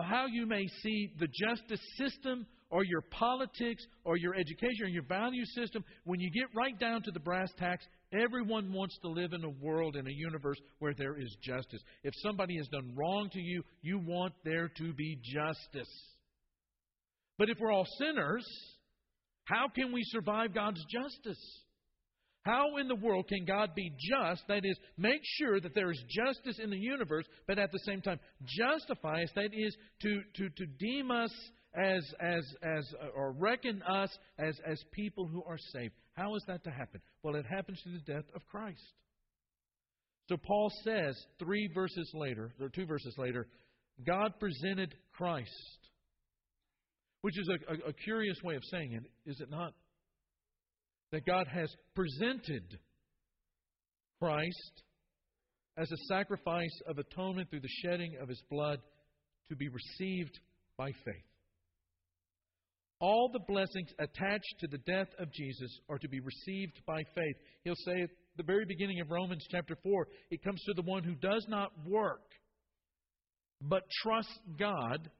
uh, how you may see the justice system or your politics or your education or your value system, when you get right down to the brass tacks, everyone wants to live in a world, in a universe where there is justice. If somebody has done wrong to you, you want there to be justice. But if we're all sinners, how can we survive God's justice? How in the world can God be just? That is, make sure that there is justice in the universe, but at the same time justify us. That is, to, to, to deem us as, as, as, uh, or reckon us as, as people who are saved. How is that to happen? Well, it happens through the death of Christ. So Paul says, three verses later, or two verses later, God presented Christ. Which is a, a, a curious way of saying it, is it not? That God has presented Christ as a sacrifice of atonement through the shedding of his blood to be received by faith. All the blessings attached to the death of Jesus are to be received by faith. He'll say at the very beginning of Romans chapter 4, it comes to the one who does not work, but trusts God,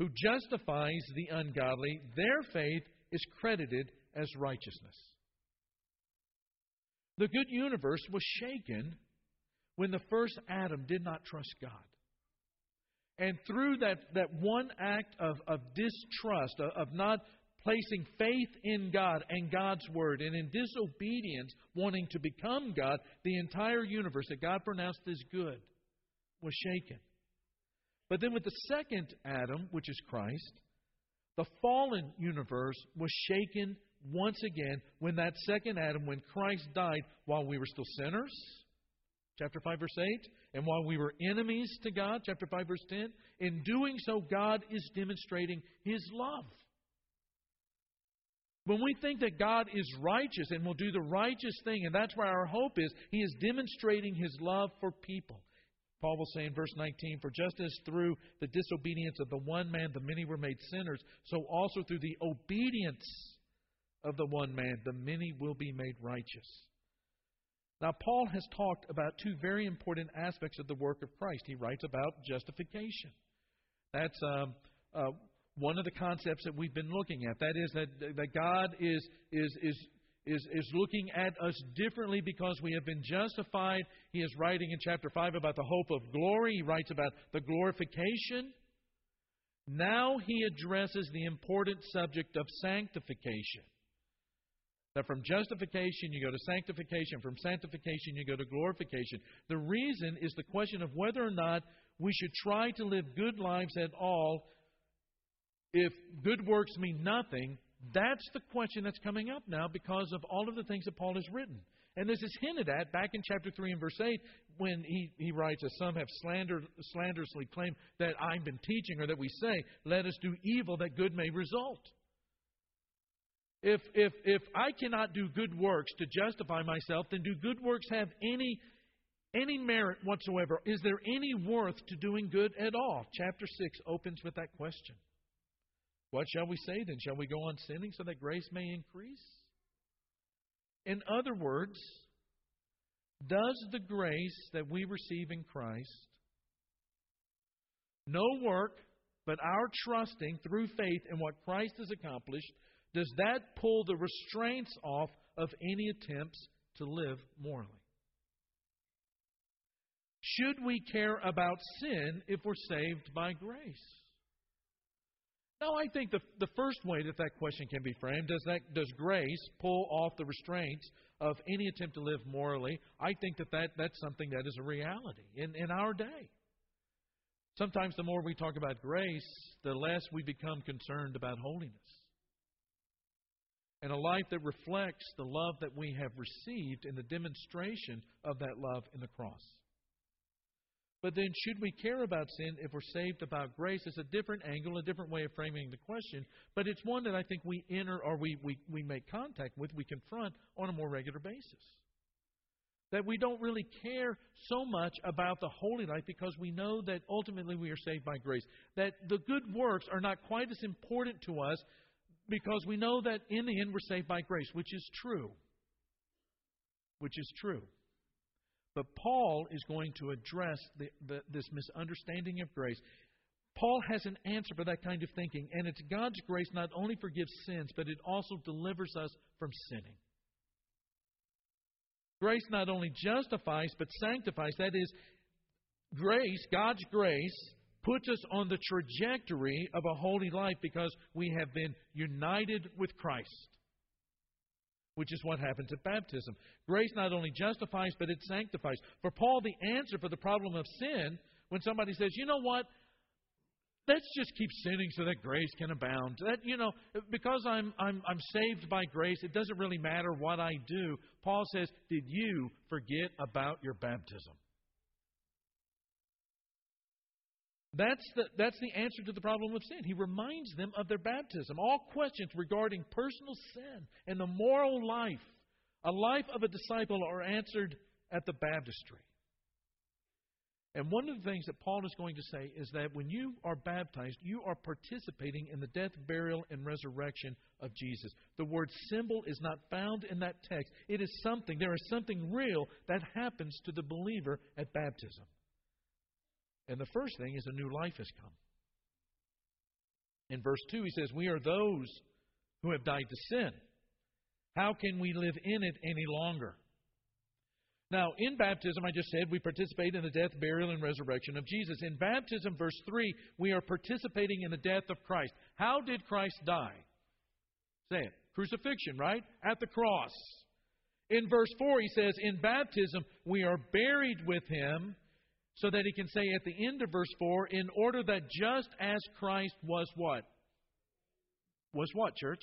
who justifies the ungodly. Their faith is credited as righteousness. The good universe was shaken when the first Adam did not trust God. And through that, that one act of, of distrust, of, of not placing faith in God and God's Word, and in disobedience, wanting to become God, the entire universe that God pronounced as good was shaken. But then with the second Adam, which is Christ, the fallen universe was shaken once again when that second Adam, when Christ died while we were still sinners, chapter 5, verse 8, and while we were enemies to God, chapter 5, verse 10. In doing so, God is demonstrating His love. When we think that God is righteous and will do the righteous thing, and that's where our hope is, He is demonstrating His love for people. Paul will say in verse 19, For just as through the disobedience of the one man the many were made sinners, so also through the obedience of the one man, the many will be made righteous. Now, Paul has talked about two very important aspects of the work of Christ. He writes about justification. That's um, uh, one of the concepts that we've been looking at. That is that, that God is, is, is, is, is looking at us differently because we have been justified. He is writing in chapter 5 about the hope of glory. He writes about the glorification. Now he addresses the important subject of sanctification. That from justification you go to sanctification, from sanctification you go to glorification. The reason is the question of whether or not we should try to live good lives at all. If good works mean nothing, that's the question that's coming up now because of all of the things that Paul has written. And this is hinted at back in chapter 3 and verse 8 when he, he writes, As some have slandered, slanderously claimed that I've been teaching, or that we say, Let us do evil that good may result. If, if, if I cannot do good works to justify myself, then do good works have any, any merit whatsoever? Is there any worth to doing good at all? Chapter 6 opens with that question. What shall we say then? Shall we go on sinning so that grace may increase? In other words, does the grace that we receive in Christ, no work, but our trusting through faith in what Christ has accomplished, does that pull the restraints off of any attempts to live morally? Should we care about sin if we're saved by grace? No, I think the, the first way that that question can be framed does that does grace pull off the restraints of any attempt to live morally? I think that, that that's something that is a reality in, in our day. Sometimes the more we talk about grace, the less we become concerned about holiness and a life that reflects the love that we have received in the demonstration of that love in the cross. But then, should we care about sin if we're saved about grace? It's a different angle, a different way of framing the question, but it's one that I think we enter or we, we, we make contact with, we confront on a more regular basis. That we don't really care so much about the holy life because we know that ultimately we are saved by grace. That the good works are not quite as important to us because we know that in the end we're saved by grace, which is true. Which is true. But Paul is going to address the, the, this misunderstanding of grace. Paul has an answer for that kind of thinking, and it's God's grace not only forgives sins, but it also delivers us from sinning. Grace not only justifies, but sanctifies. That is, grace, God's grace, puts us on the trajectory of a holy life because we have been united with Christ, which is what happens at baptism. Grace not only justifies, but it sanctifies. For Paul, the answer for the problem of sin, when somebody says, you know what, let's just keep sinning so that grace can abound. That you know, because I'm I'm I'm saved by grace, it doesn't really matter what I do. Paul says, "Did you forget about your baptism?" That's the, that's the answer to the problem of sin. He reminds them of their baptism. All questions regarding personal sin and the moral life, a life of a disciple, are answered at the baptistry. And one of the things that Paul is going to say is that when you are baptized, you are participating in the death, burial, and resurrection of Jesus. The word symbol is not found in that text. It is something, there is something real that happens to the believer at baptism. And the first thing is a new life has come. In verse 2, he says, We are those who have died to sin. How can we live in it any longer? Now, in baptism, I just said we participate in the death, burial, and resurrection of Jesus. In baptism, verse 3, we are participating in the death of Christ. How did Christ die? Say it. Crucifixion, right? At the cross. In verse 4, he says, In baptism, we are buried with him, so that he can say at the end of verse 4, in order that just as Christ was what? Was what, church?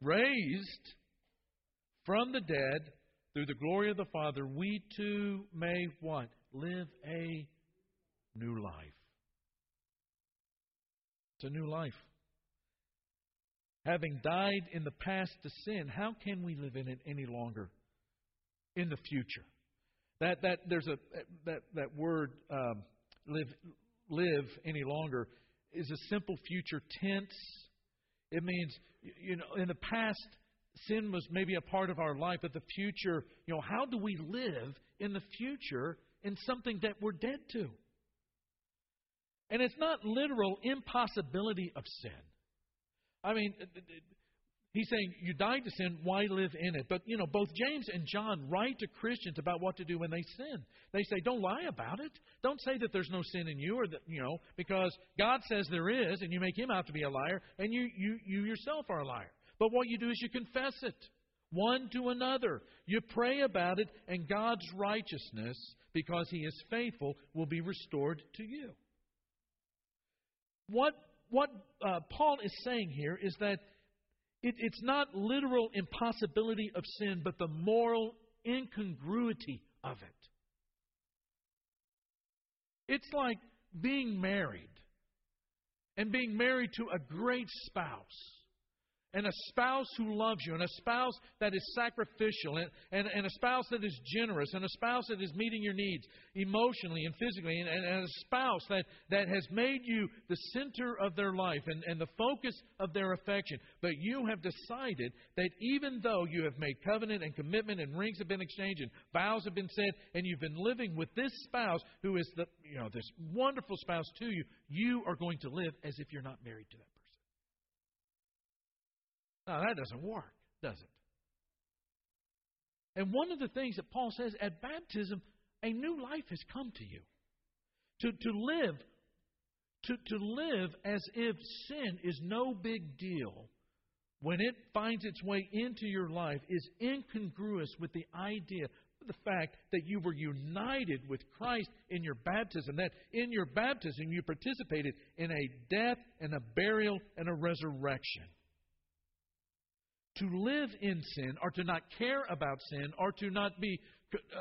Raised from the dead through the glory of the Father, we too may what? Live a new life. It's a new life. Having died in the past to sin, how can we live in it any longer in the future? That that there's a that that word um, live live any longer is a simple future tense. It means you know in the past sin was maybe a part of our life, but the future, you know, how do we live in the future in something that we're dead to? And it's not literal impossibility of sin. I mean, he's saying you died to sin, why live in it? But, you know, both James and John write to Christians about what to do when they sin. They say, don't lie about it. Don't say that there's no sin in you or that, you know, because God says there is and you make him out to be a liar and you, you, you yourself are a liar. But what you do is you confess it one to another. You pray about it, and God's righteousness, because He is faithful, will be restored to you. What, what uh, Paul is saying here is that it, it's not literal impossibility of sin, but the moral incongruity of it. It's like being married and being married to a great spouse and a spouse who loves you, and a spouse that is sacrificial, and, and, and, a spouse that is generous, and a spouse that is meeting your needs emotionally and physically, and, and, and a spouse that, that has made you the center of their life and, and the focus of their affection. But you have decided that even though you have made covenant and commitment, and rings have been exchanged, and vows have been said, and you've been living with this spouse who is the, you know, this wonderful spouse to you, you are going to live as if you're not married to them. Now, that doesn't work, does it? And one of the things that Paul says at baptism, a new life has come to you. To, to live to, to live as if sin is no big deal when it finds its way into your life is incongruous with the idea, the fact that you were united with Christ in your baptism, that in your baptism you participated in a death and a burial and a resurrection to live in sin or to not care about sin or to not be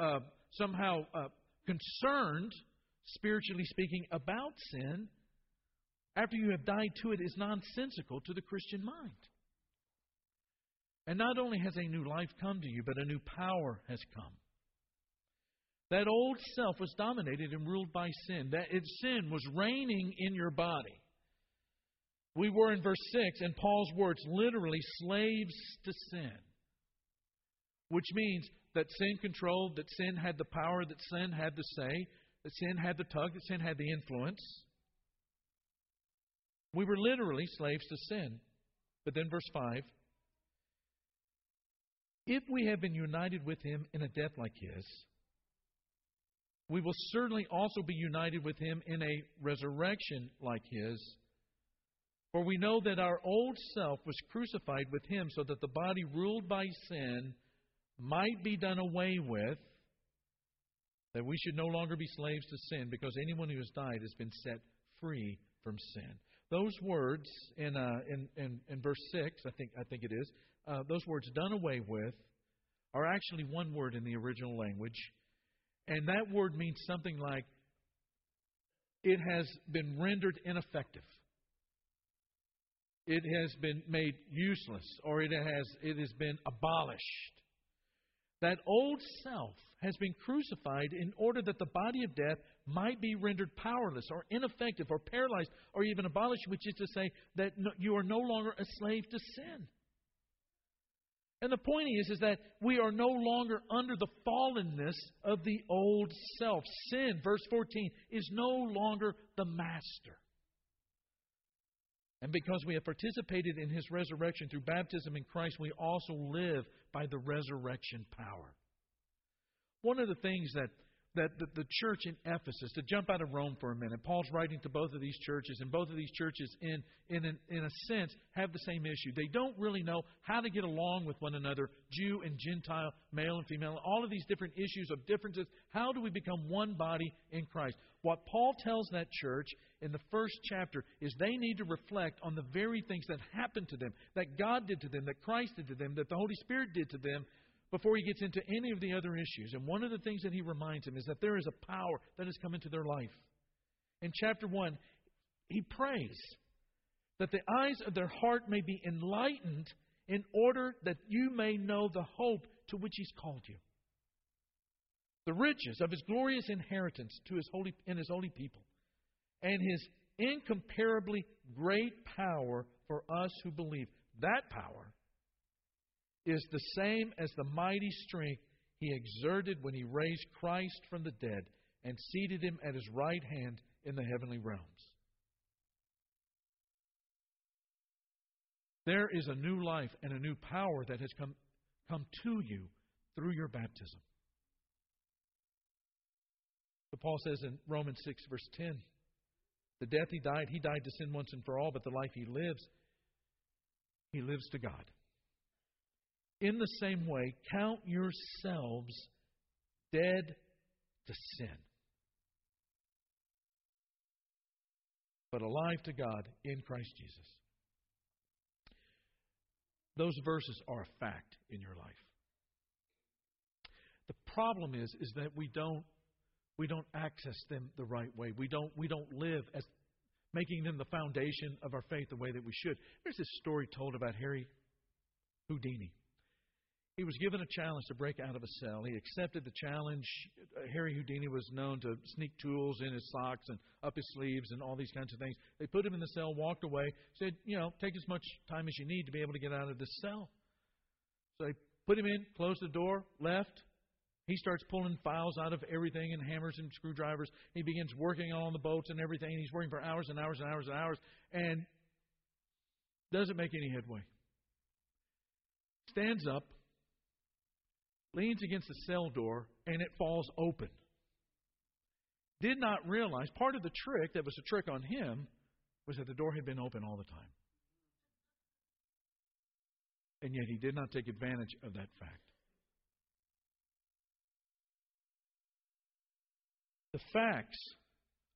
uh, somehow uh, concerned, spiritually speaking, about sin after you have died to it is nonsensical to the Christian mind. And not only has a new life come to you, but a new power has come. That old self was dominated and ruled by sin. That sin was reigning in your body. We were in verse 6, and Paul's words literally slaves to sin, which means that sin controlled, that sin had the power, that sin had the say, that sin had the tug, that sin had the influence. We were literally slaves to sin. But then, verse 5 if we have been united with him in a death like his, we will certainly also be united with him in a resurrection like his. For we know that our old self was crucified with him so that the body ruled by sin might be done away with, that we should no longer be slaves to sin, because anyone who has died has been set free from sin. Those words in, uh, in, in, in, verse 6, I think, I think it is, uh, those words done away with are actually one word in the original language. And that word means something like it has been rendered ineffective. It has been made useless or it has, it has been abolished. That old self has been crucified in order that the body of death might be rendered powerless or ineffective or paralyzed or even abolished, which is to say that you are no longer a slave to sin. And the point is, is that we are no longer under the fallenness of the old self. Sin, verse 14, is no longer the master. And because we have participated in his resurrection through baptism in Christ, we also live by the resurrection power. One of the things that that the, church in Ephesus, to jump out of Rome for a minute, Paul's writing to both of these churches, and both of these churches, in, in, an, in a sense, have the same issue. They don't really know how to get along with one another, Jew and Gentile, male and female, all of these different issues of differences. How do we become one body in Christ? What Paul tells that church in the first chapter is they need to reflect on the very things that happened to them, that God did to them, that Christ did to them, that the Holy Spirit did to them, before he gets into any of the other issues. And one of the things that he reminds him is that there is a power that has come into their life. In chapter 1, he prays that the eyes of their heart may be enlightened in order that you may know the hope to which he's called you. The riches of his glorious inheritance to his holy in his holy people and his incomparably great power for us who believe. That power is the same as the mighty strength he exerted when he raised Christ from the dead and seated him at his right hand in the heavenly realms. There is a new life and a new power that has come, come to you through your baptism. But Paul says in Romans 6, verse 10, the death he died, he died to sin once and for all, but the life he lives, he lives to God. In the same way, count yourselves dead to sin, but alive to God in Christ Jesus. Those verses are a fact in your life. The problem is, is that we don't we don't access them the right way. We don't we don't live as making them the foundation of our faith the way that we should. There's this story told about Harry Houdini. He was given a challenge to break out of a cell. He accepted the challenge. Uh, Harry Houdini was known to sneak tools in his socks and up his sleeves and all these kinds of things. They put him in the cell, walked away, said, you know, take as much time as you need to be able to get out of this cell. So they put him in, closed the door, left. He starts pulling files out of everything and hammers and screwdrivers. He begins working on the boats and everything. He's working for hours and hours and hours and hours and doesn't make any headway. Stands up, leans against the cell door, and it falls open. Did not realize part of the trick that was a trick on him was that the door had been open all the time. And yet he did not take advantage of that fact. The facts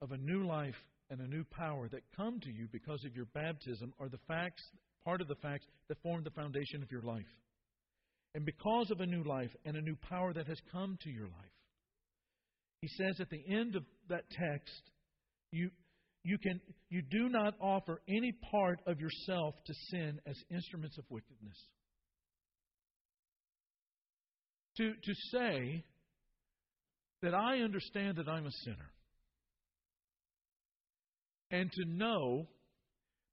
of a new life and a new power that come to you because of your baptism are the facts, part of the facts that form the foundation of your life and because of a new life and a new power that has come to your life. He says at the end of that text, you, you, can, you do not offer any part of yourself to sin as instruments of wickedness. To, to say that I understand that I'm a sinner, and to know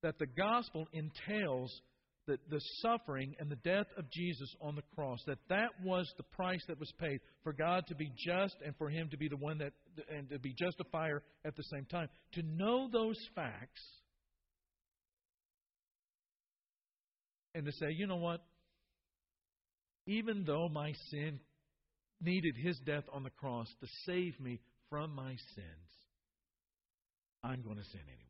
that the gospel entails the, the suffering and the death of Jesus on the cross, that that was the price that was paid for God to be just and for Him to be the one that, and to be justifier at the same time. To know those facts and to say, you know what? Even though my sin needed his death on the cross to save me from my sins, I'm going to sin anyway.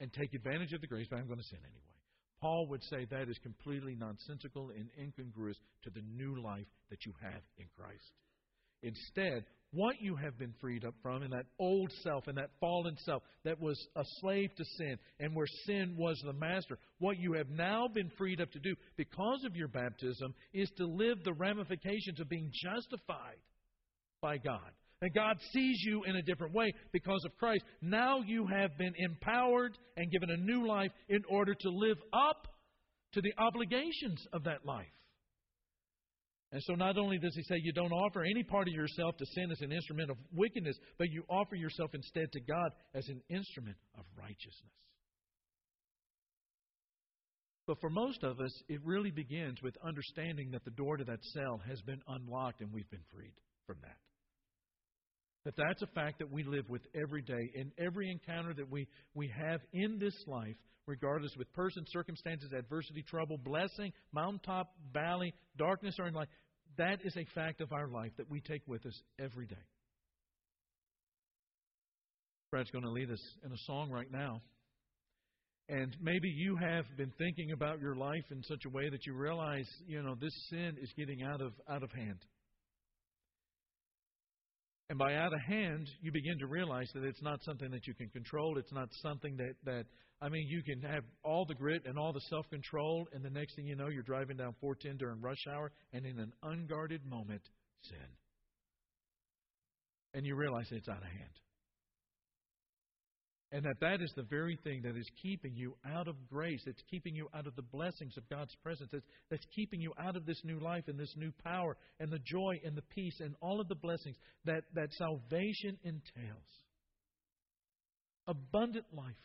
And take advantage of the grace, but I'm going to sin anyway. Paul would say that is completely nonsensical and incongruous to the new life that you have in Christ. Instead, what you have been freed up from in that old self and that fallen self that was a slave to sin and where sin was the master, what you have now been freed up to do because of your baptism is to live the ramifications of being justified by God. And God sees you in a different way because of Christ. Now you have been empowered and given a new life in order to live up to the obligations of that life. And so not only does he say you don't offer any part of yourself to sin as an instrument of wickedness, but you offer yourself instead to God as an instrument of righteousness. But for most of us, it really begins with understanding that the door to that cell has been unlocked and we've been freed from that. That that's a fact that we live with every day. In every encounter that we, we have in this life, regardless with person, circumstances, adversity, trouble, blessing, mountaintop, valley, darkness, or in life, that is a fact of our life that we take with us every day. Brad's going to lead us in a song right now. And maybe you have been thinking about your life in such a way that you realize, you know, this sin is getting out of out of hand. And by out of hand, you begin to realize that it's not something that you can control. It's not something that, that I mean, you can have all the grit and all the self control, and the next thing you know, you're driving down 410 during rush hour, and in an unguarded moment, sin. And you realize it's out of hand. And that that is the very thing that is keeping you out of grace. It's keeping you out of the blessings of God's presence. It's, that's keeping you out of this new life and this new power and the joy and the peace and all of the blessings that, that salvation entails. Abundant life,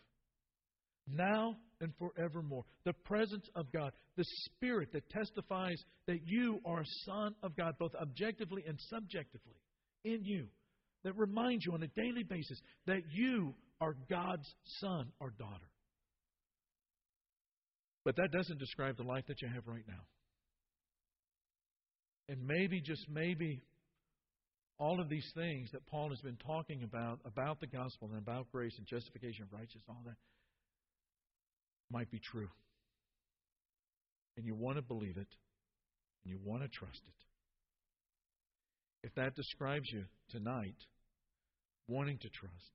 now and forevermore. The presence of God, the Spirit that testifies that you are a son of God, both objectively and subjectively, in you, that reminds you on a daily basis that you are God's son or daughter. But that doesn't describe the life that you have right now. And maybe, just maybe, all of these things that Paul has been talking about, about the gospel and about grace and justification, and righteousness, all that, might be true. And you want to believe it, and you want to trust it. If that describes you tonight, wanting to trust,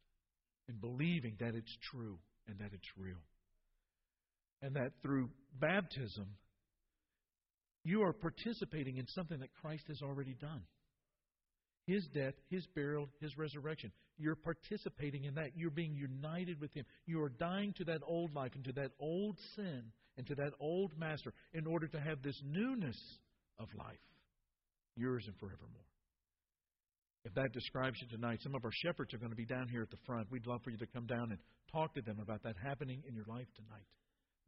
and believing that it's true and that it's real. And that through baptism, you are participating in something that Christ has already done. His death, His burial, His resurrection. You're participating in that. You're being united with Him. You are dying to that old life and to that old sin and to that old master in order to have this newness of life, yours and forevermore. If that describes you tonight, some of our shepherds are going to be down here at the front. We'd love for you to come down and talk to them about that happening in your life tonight.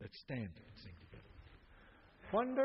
Let's stand and sing together. Wonderful.